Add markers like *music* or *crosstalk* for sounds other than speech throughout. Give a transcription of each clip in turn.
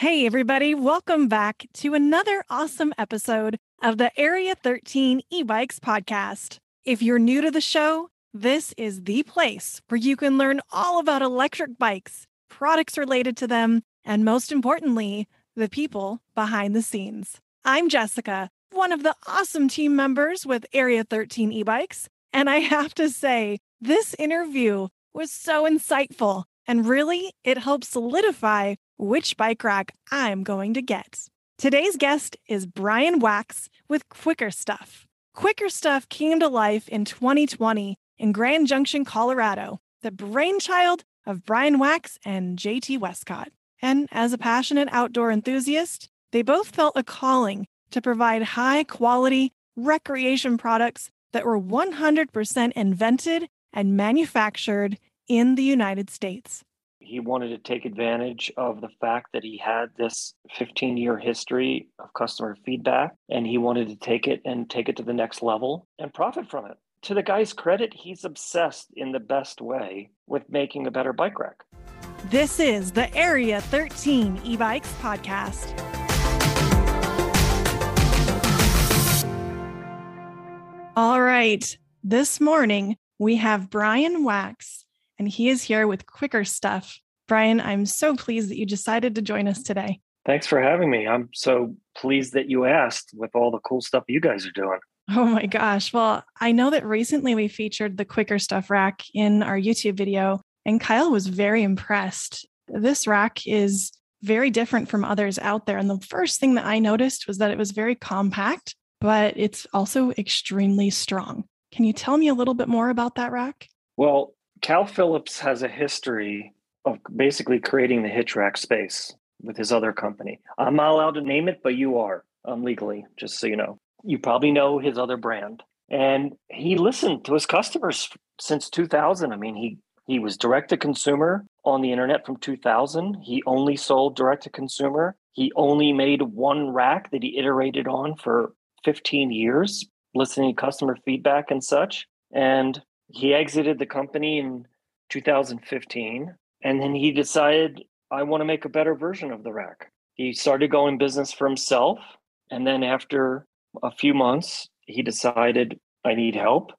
Hey, everybody, welcome back to another awesome episode of the Area 13 e Bikes podcast. If you're new to the show, this is the place where you can learn all about electric bikes, products related to them, and most importantly, the people behind the scenes. I'm Jessica, one of the awesome team members with Area 13 e Bikes, and I have to say, this interview was so insightful and really it helps solidify which bike rack I'm going to get. Today's guest is Bryan Wachs with QuikrStuff. Quicker Stuff came to life in 2020 in Grand Junction, Colorado, the brainchild of Bryan Wachs and JT Westcott. And as a passionate outdoor enthusiast, they both felt a calling to provide high quality recreation products that were 100% invented and manufactured in the United States he wanted to take advantage of the fact that he had this 15 year history of customer feedback and he wanted to take it and take it to the next level and profit from it. To the guy's credit, he's obsessed in the best way with making a better bike rack. This is the Area 13 e bikes podcast. All right. This morning, we have Bryan Wachs and he is here with quicker stuff. Bryan, I'm so pleased that you decided to join us today. Thanks for having me. I'm so pleased that you asked with all the cool stuff you guys are doing. Oh my gosh. Well, I know that recently we featured the QuikrStuff rack in our YouTube video, and Kyle was very impressed. This rack is very different from others out there. And the first thing that I noticed was that it was very compact, but it's also extremely strong. Can you tell me a little bit more about that rack? Well, Cal Phillips has a history of basically creating the hitch rack space with his other company. I'm not allowed to name it, but you are um, legally, just so you know. You probably know his other brand. And he listened to his customers since 2000. I mean, he he was direct to consumer on the internet from 2000. He only sold direct to consumer. He only made one rack that he iterated on for 15 years, listening to customer feedback and such. And he exited the company in 2015 and then he decided i want to make a better version of the rack. He started going business for himself and then after a few months he decided i need help.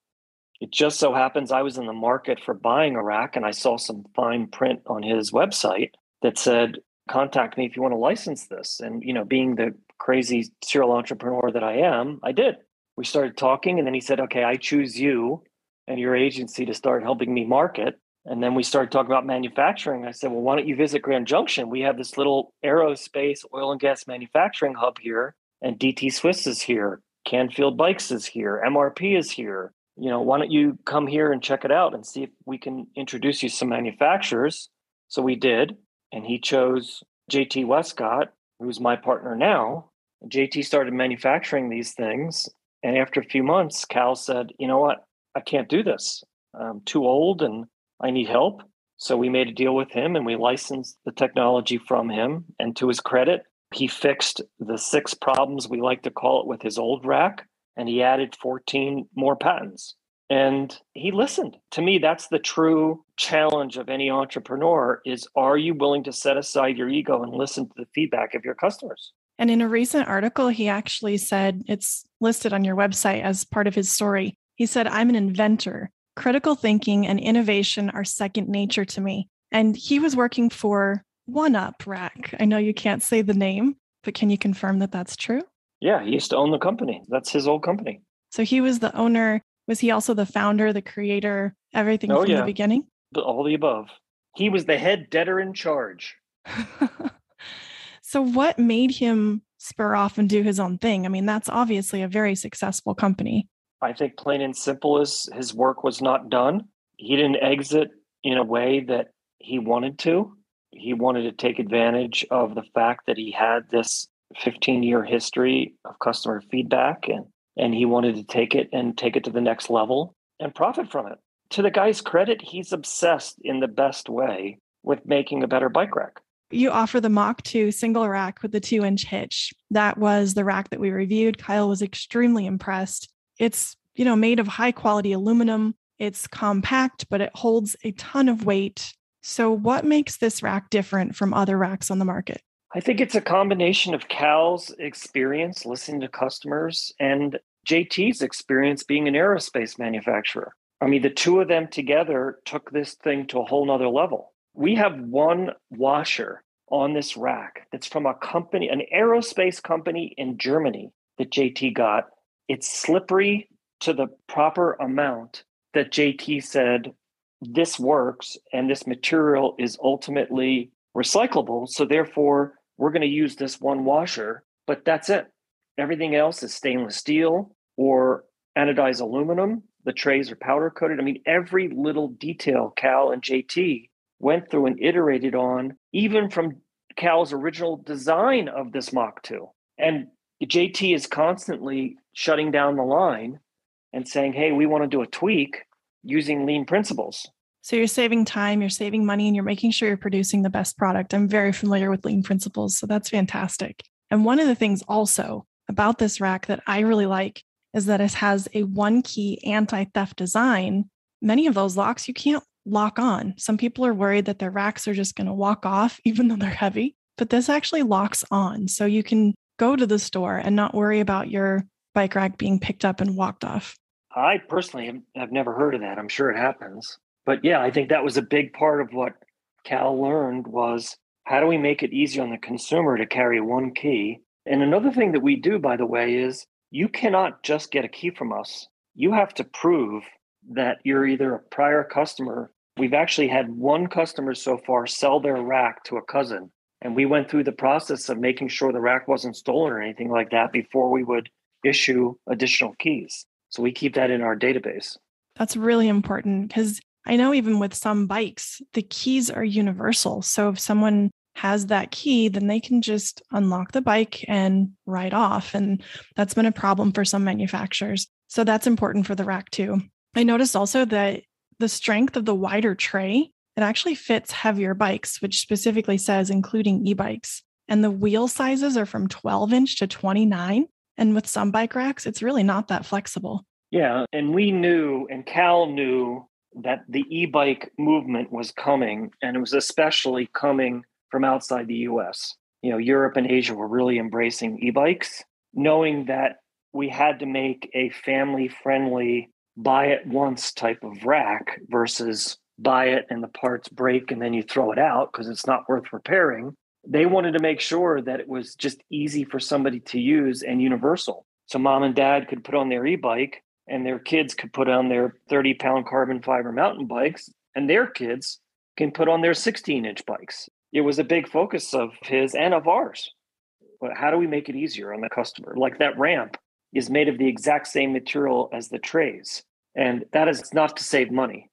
It just so happens i was in the market for buying a rack and i saw some fine print on his website that said contact me if you want to license this. And you know being the crazy serial entrepreneur that i am i did. We started talking and then he said okay i choose you and your agency to start helping me market. And then we started talking about manufacturing. I said, well, why don't you visit Grand Junction? We have this little aerospace oil and gas manufacturing hub here, and DT Swiss is here. Canfield Bikes is here. MRP is here. You know, why don't you come here and check it out and see if we can introduce you some manufacturers? So we did. And he chose JT Westcott, who's my partner now. JT started manufacturing these things. And after a few months, Cal said, you know what? I can't do this. I'm too old and I need help. So we made a deal with him and we licensed the technology from him. And to his credit, he fixed the six problems we like to call it with his old rack and he added 14 more patents. And he listened. To me, that's the true challenge of any entrepreneur is are you willing to set aside your ego and listen to the feedback of your customers? And in a recent article, he actually said it's listed on your website as part of his story. He said, I'm an inventor. Critical thinking and innovation are second nature to me. And he was working for One Up Rack. I know you can't say the name, but can you confirm that that's true? Yeah, he used to own the company. That's his old company. So he was the owner. Was he also the founder, the creator, everything oh, from yeah. the beginning? All the above. He was the head debtor in charge. *laughs* so, what made him spur off and do his own thing? I mean, that's obviously a very successful company. I think plain and simple is his work was not done. He didn't exit in a way that he wanted to. He wanted to take advantage of the fact that he had this 15 year history of customer feedback and and he wanted to take it and take it to the next level and profit from it. To the guy's credit, he's obsessed in the best way with making a better bike rack. You offer the Mach 2 single rack with the two inch hitch. That was the rack that we reviewed. Kyle was extremely impressed. It's, you know, made of high quality aluminum. It's compact, but it holds a ton of weight. So what makes this rack different from other racks on the market? I think it's a combination of Cal's experience listening to customers and JT's experience being an aerospace manufacturer. I mean, the two of them together took this thing to a whole nother level. We have one washer on this rack that's from a company, an aerospace company in Germany that JT got. It's slippery to the proper amount that JT said this works and this material is ultimately recyclable. So, therefore, we're going to use this one washer, but that's it. Everything else is stainless steel or anodized aluminum. The trays are powder coated. I mean, every little detail Cal and JT went through and iterated on, even from Cal's original design of this Mach 2. And JT is constantly shutting down the line and saying, hey, we want to do a tweak using lean principles. So you're saving time, you're saving money, and you're making sure you're producing the best product. I'm very familiar with lean principles, so that's fantastic. And one of the things also about this rack that I really like is that it has a one key anti theft design. Many of those locks you can't lock on. Some people are worried that their racks are just going to walk off, *laughs* even though they're heavy, but this actually locks on. So you can go to the store and not worry about your bike rack being picked up and walked off. I personally have never heard of that. I'm sure it happens. But yeah, I think that was a big part of what Cal learned was how do we make it easier on the consumer to carry one key? And another thing that we do, by the way, is you cannot just get a key from us. You have to prove that you're either a prior customer. We've actually had one customer so far sell their rack to a cousin. And we went through the process of making sure the rack wasn't stolen or anything like that before we would issue additional keys. So we keep that in our database. That's really important because I know even with some bikes, the keys are universal. So if someone has that key, then they can just unlock the bike and ride off. And that's been a problem for some manufacturers. So that's important for the rack too. I noticed also that the strength of the wider tray, it actually fits heavier bikes, which specifically says including e bikes. And the wheel sizes are from 12 inch to 29. And with some bike racks, it's really not that flexible. Yeah. And we knew, and Cal knew that the e bike movement was coming, and it was especially coming from outside the US. You know, Europe and Asia were really embracing e bikes, knowing that we had to make a family friendly buy it once type of rack versus buy it and the parts break and then you throw it out because it's not worth repairing. They wanted to make sure that it was just easy for somebody to use and universal. So mom and dad could put on their e bike and their kids could put on their 30 pound carbon fiber mountain bikes and their kids can put on their 16 inch bikes. It was a big focus of his and of ours. But how do we make it easier on the customer? Like that ramp is made of the exact same material as the trays. And that is not to save money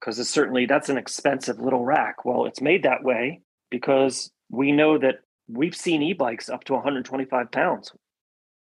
because it's certainly that's an expensive little rack. Well, it's made that way because we know that we've seen e-bikes up to 125 pounds.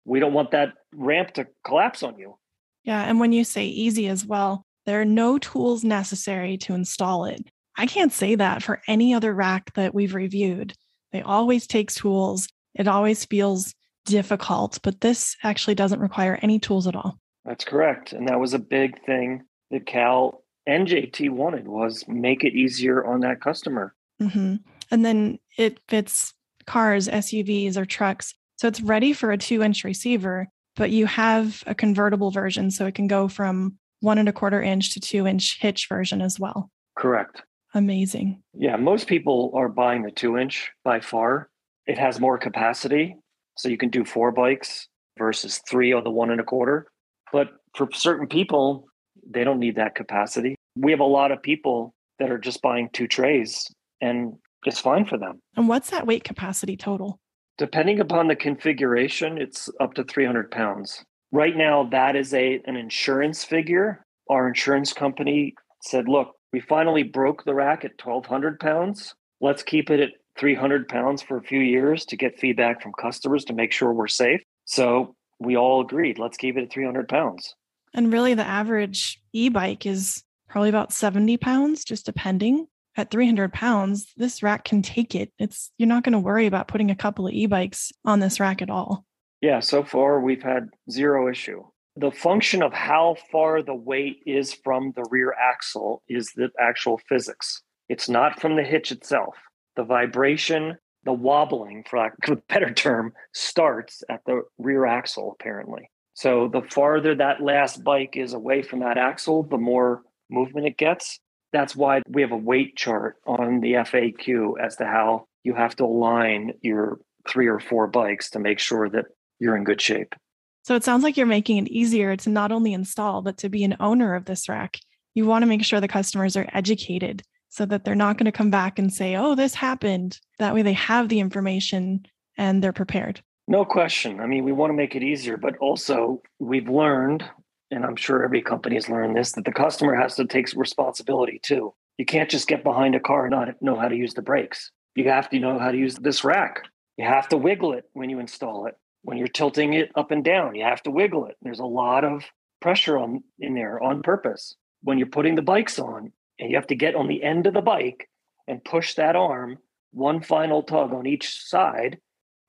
We don't want that ramp to collapse on you. Yeah. And when you say easy as well, there are no tools necessary to install it. I can't say that for any other rack that we've reviewed. They always take tools. It always feels difficult, but this actually doesn't require any tools at all. That's correct. And that was a big thing that Cal and JT wanted was make it easier on that customer. Mm-hmm. And then it fits cars, SUVs, or trucks. So it's ready for a two inch receiver, but you have a convertible version. So it can go from one and a quarter inch to two inch hitch version as well. Correct. Amazing. Yeah, most people are buying the two inch by far. It has more capacity. So you can do four bikes versus three on the one and a quarter. But for certain people, they don't need that capacity. We have a lot of people that are just buying two trays and it's fine for them. And what's that weight capacity total? Depending upon the configuration, it's up to 300 pounds. Right now, that is a an insurance figure. Our insurance company said, look, we finally broke the rack at 1,200 pounds. Let's keep it at 300 pounds for a few years to get feedback from customers to make sure we're safe. So we all agreed, let's keep it at 300 pounds. And really, the average e bike is probably about 70 pounds, just depending. At 300 pounds, this rack can take it. It's you're not going to worry about putting a couple of e-bikes on this rack at all. Yeah, so far we've had zero issue. The function of how far the weight is from the rear axle is the actual physics. It's not from the hitch itself. The vibration the wobbling, for lack of a better term, starts at the rear axle, apparently. So the farther that last bike is away from that axle, the more movement it gets. That's why we have a weight chart on the FAQ as to how you have to align your three or four bikes to make sure that you're in good shape. So it sounds like you're making it easier to not only install, but to be an owner of this rack. You want to make sure the customers are educated so that they're not going to come back and say, oh, this happened. That way they have the information and they're prepared. No question. I mean, we want to make it easier, but also we've learned, and I'm sure every company has learned this, that the customer has to take responsibility too. You can't just get behind a car and not know how to use the brakes. You have to know how to use this rack. You have to wiggle it when you install it. When you're tilting it up and down, you have to wiggle it. There's a lot of pressure on in there on purpose. When you're putting the bikes on, and you have to get on the end of the bike and push that arm one final tug on each side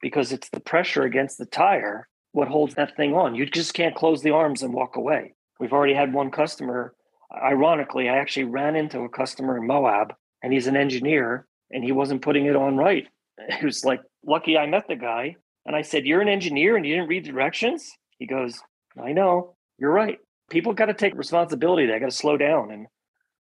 because it's the pressure against the tire what holds that thing on. You just can't close the arms and walk away. We've already had one customer. Ironically, I actually ran into a customer in Moab and he's an engineer and he wasn't putting it on right. *laughs* He was like, lucky I met the guy. And I said, You're an engineer and you didn't read the directions? He goes, I know. You're right. People got to take responsibility. They got to slow down and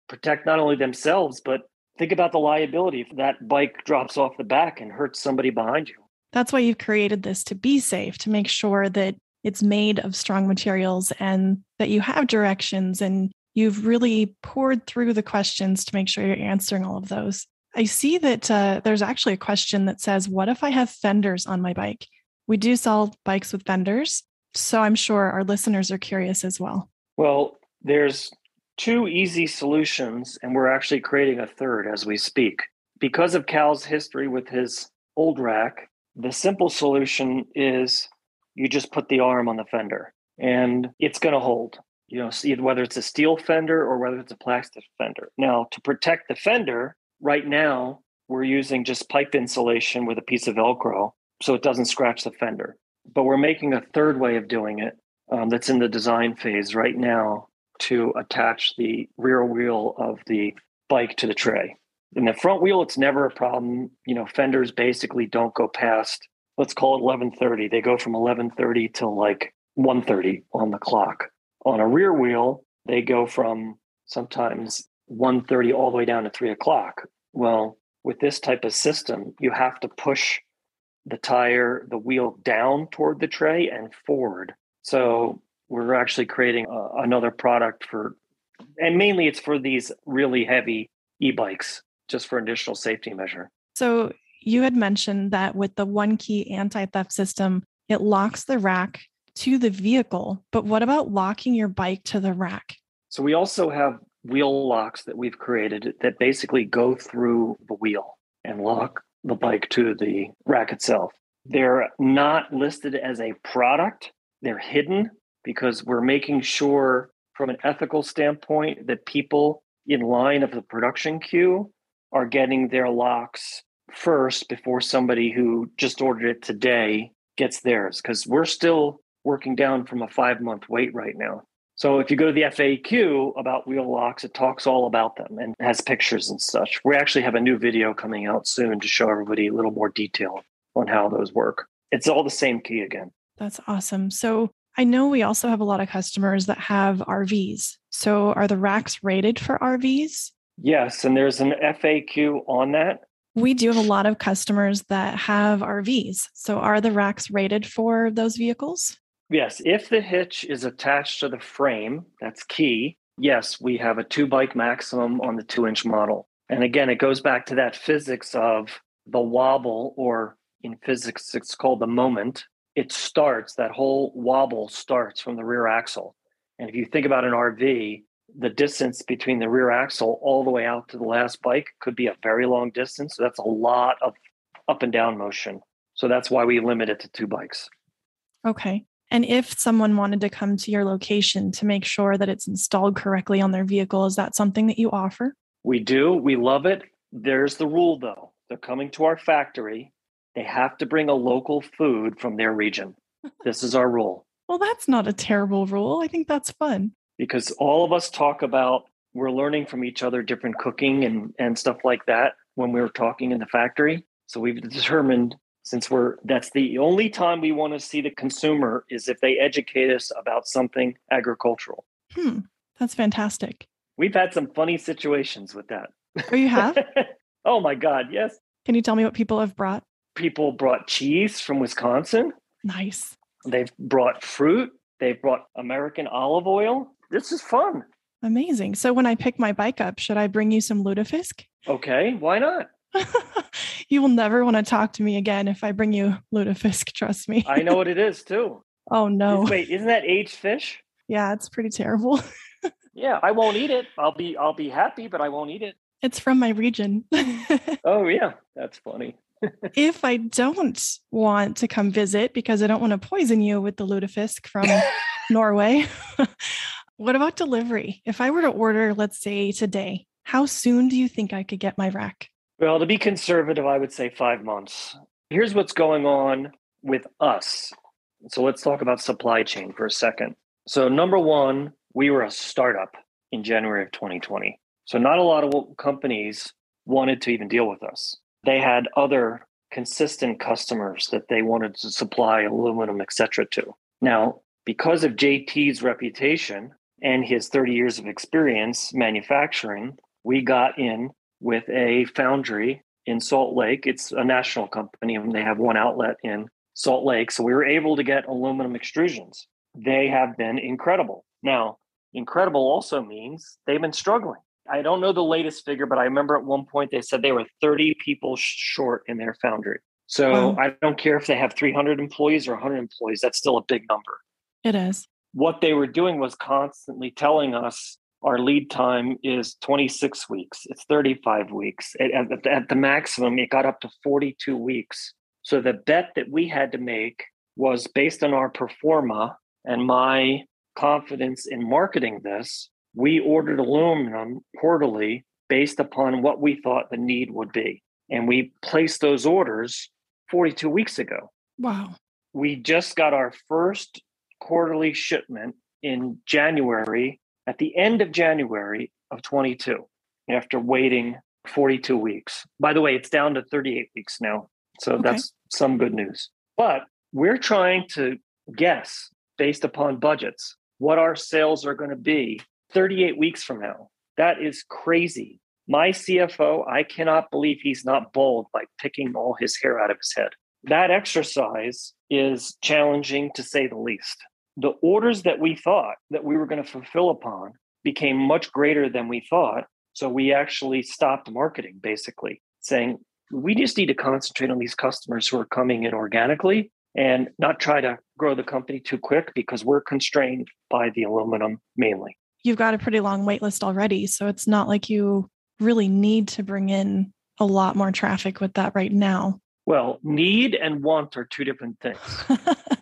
protect not only themselves, but think about the liability if that bike drops off the back and hurts somebody behind you. That's why you've created this to be safe, to make sure that it's made of strong materials and that you have directions and you've really poured through the questions to make sure you're answering all of those. I see that uh, there's actually a question that says, What if I have fenders on my bike? We do sell bikes with fenders. So I'm sure our listeners are curious as well. Well, there's two easy solutions, and we're actually creating a third as we speak. Because of Cal's history with his old rack, the simple solution is you just put the arm on the fender and it's going to hold. You know, whether it's a steel fender or whether it's a plastic fender. Now, to protect the fender, right now we're using just pipe insulation with a piece of Velcro so it doesn't scratch the fender. But we're making a third way of doing it um, that's in the design phase right now to attach the rear wheel of the bike to the tray. In the front wheel, it's never a problem. You know, fenders basically don't go past, let's call it 1130. They go from 1130 till like 130 on the clock. On a rear wheel, they go from sometimes 130 all the way down to three o'clock. Well, with this type of system, you have to push the tire, the wheel down toward the tray and forward. So we're actually creating a, another product for, and mainly it's for these really heavy e-bikes, just for additional safety measure. So you had mentioned that with the one key anti-theft system, it locks the rack to the vehicle. But what about locking your bike to the rack? So we also have wheel locks that we've created that basically go through the wheel and lock the bike to the rack itself. They're not listed as a product, they're hidden because we're making sure from an ethical standpoint that people in line of the production queue are getting their locks first before somebody who just ordered it today gets theirs because we're still working down from a five month wait right now. So if you go to the FAQ about wheel locks, it talks all about them and has pictures and such. We actually have a new video coming out soon to show everybody a little more detail on how those work. It's all the same key again. That's awesome. So I know we also have a lot of customers that have RVs. So are the racks rated for RVs? Yes, and there's an FAQ on that. We do have a lot of customers that have RVs. So are the racks rated for those vehicles? Yes, if the hitch is attached to the frame, that's key. Yes, we have a two bike maximum on the two inch model. And again, it goes back to that physics of the wobble, or in physics, it's called the moment it starts, that whole wobble starts from the rear axle. And if you think about an RV, the distance between the rear axle all the way out to the last bike could be a very long distance. So that's a lot of up and down motion. So that's why we limit it to two bikes. Okay. And if someone wanted to come to your location to make sure that it's installed correctly on their vehicle, is that something that you offer? We do. We love it. There's the rule though. They're coming to our factory they have to bring a local food from their region. *laughs* This is our rule. well, that's not a terrible rule. I think that's fun. Because all of us talk about we're learning from each other different cooking and, and stuff like that when we were talking in the factory. So we've determined since we're that's the only time we want to see the consumer is if they educate us about something agricultural. Hmm. That's fantastic. We've had some funny situations with that. Oh, you have? *laughs* oh my God, yes. Can you tell me what people have brought? People brought cheese from Wisconsin. Nice. They've brought fruit. They've brought American olive oil. This is fun. Amazing. So when I pick my bike up, should I bring you some lutefisk? Okay, why not? *laughs* you will never want to talk to me again if I bring you lutefisk, trust me. I know what *laughs* it is too. Oh no. Wait, isn't that aged fish? Yeah, it's pretty terrible. *laughs* yeah, I won't eat it. I'll be I'll be happy, but I won't eat it. It's from my region. oh yeah, that's funny. if I don't want to come visit because I don't want to poison you with the lutefisk from Norway, what about delivery? If I were to order, let's say today, how soon do you think I could get my rack? Well, to be conservative, I would say five months. Here's what's going on with us. So let's talk about supply chain for a second. So, number one, we were a startup in January of 2020. So, not a lot of companies wanted to even deal with us. They had other consistent customers that they wanted to supply aluminum, et cetera, to. Now, because of JT's reputation and his 30 years of experience manufacturing, we got in with a foundry in Salt Lake. It's a national company and they have one outlet in Salt Lake. So we were able to get aluminum extrusions. They have been incredible. Now, incredible also means they've been struggling. I don't know the latest figure, but I remember at one point they said they were 30 people short in their foundry. So wow. I don't care if they have 300 employees or 100 employees, that's still a big number. It is. What they were doing was constantly telling us our lead time is 26 weeks, it's 35 weeks. At, at, at the maximum, it got up to 42 weeks. So the bet that we had to make was based on our pro forma and my confidence in marketing this we ordered aluminum quarterly based upon what we thought the need would be. And we placed those orders 42 weeks ago. Wow. We just got our first quarterly shipment in January, at the end of January of 22, after waiting 42 weeks. By the way, it's down to 38 weeks now. So okay. that's some good news. But we're trying to guess based upon budgets what our sales are going to be 38 weeks from now. That is crazy. My CFO, I cannot believe he's not bald by picking all his hair out of his head. That exercise is challenging to say the least. The orders that we thought that we were going to fulfill upon became much greater than we thought. So we actually stopped marketing, basically saying, we just need to concentrate on these customers who are coming in organically and not try to grow the company too quick because we're constrained by the aluminum mainly you've got a pretty long wait list already. So it's not like you really need to bring in a lot more traffic with that right now. Well, need and want are two different things.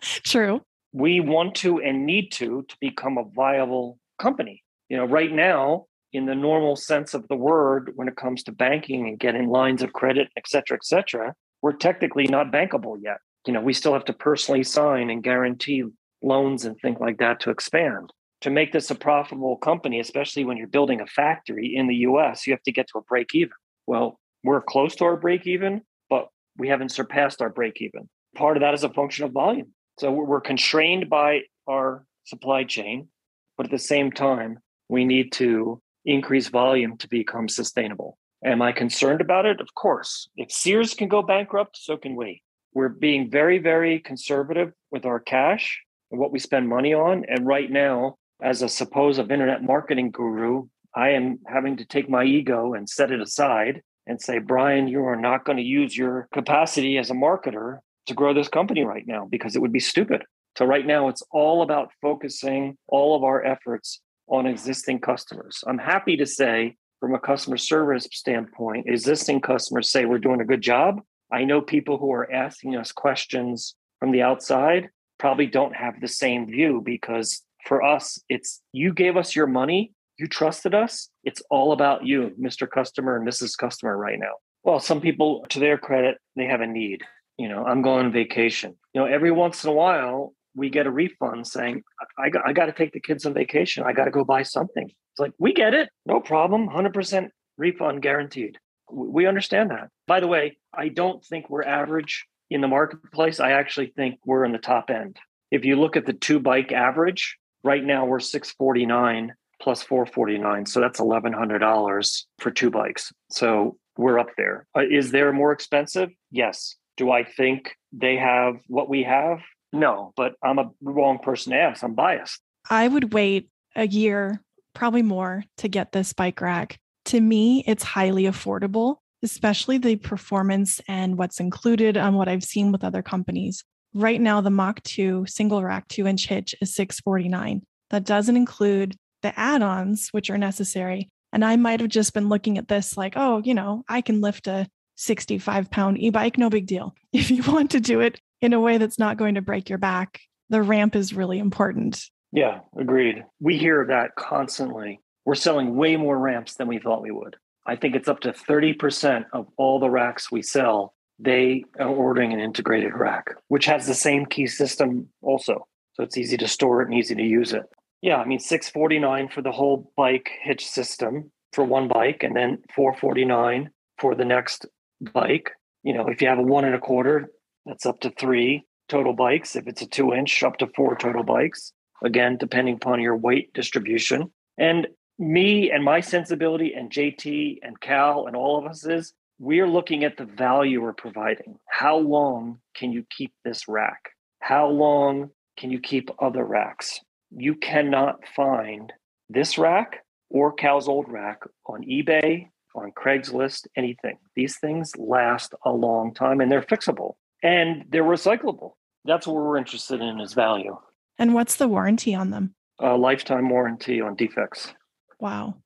*laughs* True. We want to and need to to become a viable company. You know, right now, in the normal sense of the word, when it comes to banking and getting lines of credit, et cetera, et cetera, we're technically not bankable yet. You know, we still have to personally sign and guarantee loans and things like that to expand to make this a profitable company, especially when you're building a factory in the US, you have to get to a break even. Well, we're close to our break even, but we haven't surpassed our break even. Part of that is a function of volume. So we're constrained by our supply chain, but at the same time, we need to increase volume to become sustainable. Am I concerned about it? Of course. If Sears can go bankrupt, so can we. We're being very, very conservative with our cash and what we spend money on. And right now, as a supposed internet marketing guru, I am having to take my ego and set it aside and say, Bryan, you are not going to use your capacity as a marketer to grow this company right now because it would be stupid. So, right now, it's all about focusing all of our efforts on existing customers. I'm happy to say, from a customer service standpoint, existing customers say we're doing a good job. I know people who are asking us questions from the outside probably don't have the same view because for us, it's you gave us your money, you trusted us. It's all about you, Mr. Customer and Mrs. Customer, right now. Well, some people, to their credit, they have a need. You know, I'm going on vacation. You know, every once in a while, we get a refund saying, I got, I got to take the kids on vacation. I got to go buy something. It's like, we get it. No problem. 100% refund guaranteed. We understand that. By the way, I don't think we're average in the marketplace. I actually think we're in the top end. If you look at the two bike average, right now we're 649 plus 449. So that's $1,100 for two bikes. So we're up there. Uh, there more expensive? Yes. Do I think they have what we have? No, but I'm a wrong person to ask. I'm biased. I would wait a year, probably more, to get this bike rack. To me, it's highly affordable, especially the performance and what's included on what I've seen with other companies. Right now, the Mach 2 single rack two inch hitch is 649. That doesn't include the add ons, which are necessary. And I might have just been looking at this like, oh, you know, I can lift a 65 pound e bike, no big deal. *laughs* If you want to do it in a way that's not going to break your back, the ramp is really important. Yeah, agreed. We hear that constantly. We're selling way more ramps than we thought we would. I think it's up to 30% of all the racks we sell, they are ordering an integrated rack, which has the same key system also. So it's easy to store it and easy to use it. Yeah, I mean 649 for the whole bike hitch system for one bike and then 449 for the next bike. You know, if you have a one and a quarter, that's up to three total bikes. If it's a two inch, up to four total bikes. Again, depending upon your weight distribution. And me and my sensibility and JT and Cal and all of us is we're looking at the value we're providing. How long can you keep this rack? How long can you keep other racks? You cannot find this rack or Cal's old rack on eBay, on Craigslist, anything. These things last a long time and they're fixable and they're recyclable. That's what we're interested in is value. And what's the warranty on them? A lifetime warranty on defects. Wow.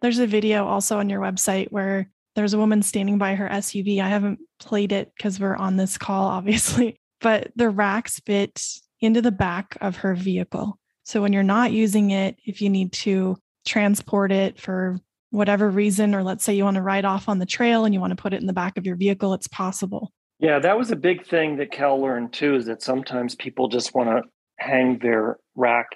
There's a video also on your website where there's a woman standing by her SUV. I haven't played it because we're on this call, *laughs* obviously, but the racks fit into the back of her vehicle. So when you're not using it, if you need to transport it for whatever reason, or let's say you want to ride off on the trail and you want to put it in the back of your vehicle, it's possible. Yeah, that was a big thing that Cal learned too, is that sometimes people just want to hang their rack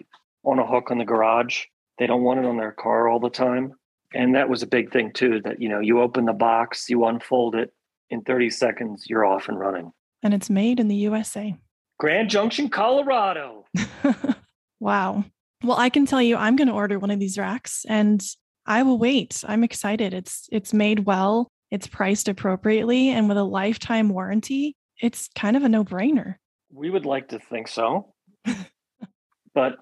on a hook in the garage. They don't want it on their car all the time. And that was a big thing too, that you know, you open the box, you unfold it, in 30 seconds, you're off and running. And it's made in the USA. Grand Junction, Colorado. *laughs* wow. Well, I can tell you I'm going to order one of these racks and I will wait. I'm excited. It's it's made well, it's priced appropriately and with a lifetime warranty, it's kind of a no-brainer. We would like to think so. *laughs* but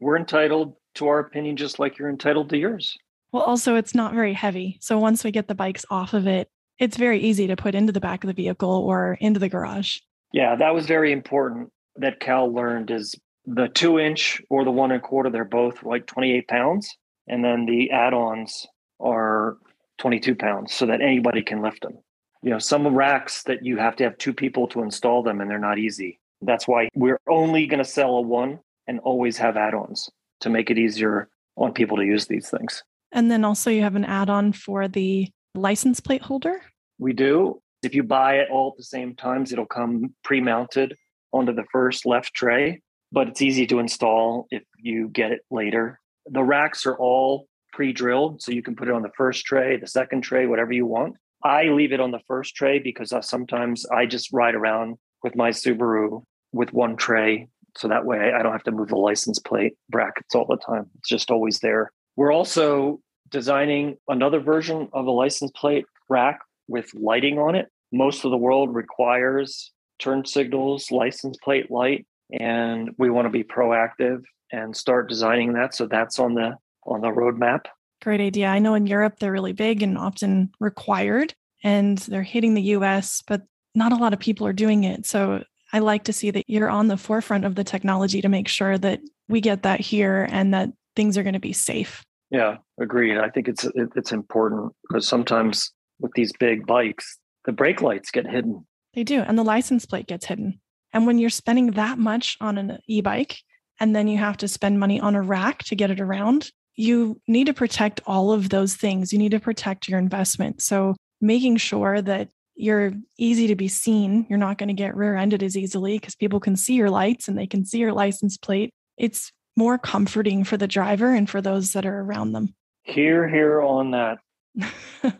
we're entitled to our opinion just like you're entitled to yours. Well, also it's not very heavy. So once we get the bikes off of it, it's very easy to put into the back of the vehicle or into the garage. Yeah, that was very important that Cal learned is the two inch or the one and a quarter, they're both like 28 pounds. And then the add ons are 22 pounds so that anybody can lift them. You know, some racks that you have to have two people to install them and they're not easy. That's why we're only going to sell a one and always have add ons to make it easier on people to use these things. And then also, you have an add on for the license plate holder? We do. If you buy it all at the same times, it'll come pre mounted onto the first left tray, but it's easy to install if you get it later. The racks are all pre drilled, so you can put it on the first tray, the second tray, whatever you want. I leave it on the first tray because sometimes I just ride around with my Subaru with one tray. So that way I don't have to move the license plate brackets all the time. It's just always there. We're also designing another version of a license plate rack with lighting on it. Most of the world requires turn signals, license plate light, and we want to be proactive and start designing that. So that's on the on the roadmap. Great idea. I know in Europe they're really big and often required and they're hitting the US, but not a lot of people are doing it. So I like to see that you're on the forefront of the technology to make sure that we get that here and that things are going to be safe. Yeah, agreed. I think it's it's important because sometimes with these big bikes, the brake lights get hidden. They do, and the license plate gets hidden. And when you're spending that much on an e-bike and then you have to spend money on a rack to get it around, you need to protect all of those things. You need to protect your investment. So making sure that you're easy to be seen. You're not going to get rear ended as easily because people can see your lights and they can see your license plate. It's more comforting for the driver and for those that are around them. Hear, hear on that. *laughs*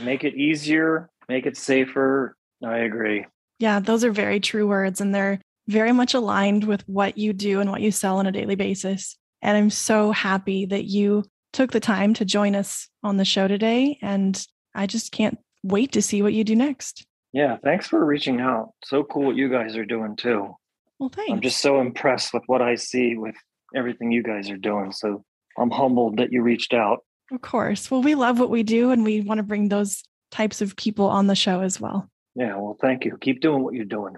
make it easier, make it safer. I agree. Yeah, those are very true words, and they're very much aligned with what you do and what you sell on a daily basis. And I'm so happy that you took the time to join us on the show today. And I just can't wait to see what you do next. Yeah, thanks for reaching out. So cool what you guys are doing too. Well, thanks. I'm just so impressed with what I see with everything you guys are doing. So I'm humbled that you reached out. Of course. Well, we love what we do and we want to bring those types of people on the show as well. Yeah, well, thank you. Keep doing what you're doing.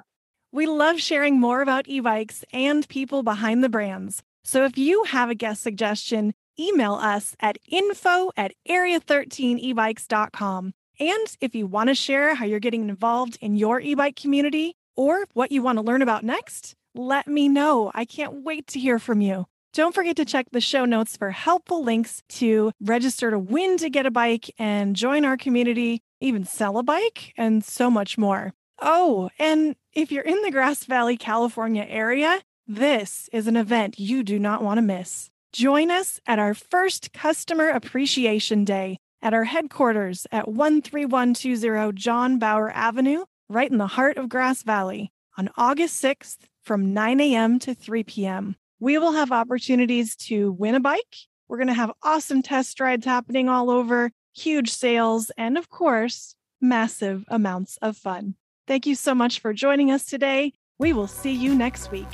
We love sharing more about e bikes and people behind the brands. So if you have a guest suggestion, email us at info at area13ebikes.com. And if you want to share how you're getting involved in your e bike community or what you want to learn about next, let me know. I can't wait to hear from you. Don't forget to check the show notes for helpful links to register to win to get a bike and join our community, even sell a bike, and so much more. Oh, and if you're in the Grass Valley, California area, this is an event you do not want to miss. Join us at our first Customer Appreciation Day at our headquarters at 13120 John Bauer Avenue, right in the heart of Grass Valley, on August 6th from 9 a.m. to 3 p.m. We will have opportunities to win a bike. We're going to have awesome test rides happening all over, huge sales, and of course, massive amounts of fun. Thank you so much for joining us today. We will see you next week.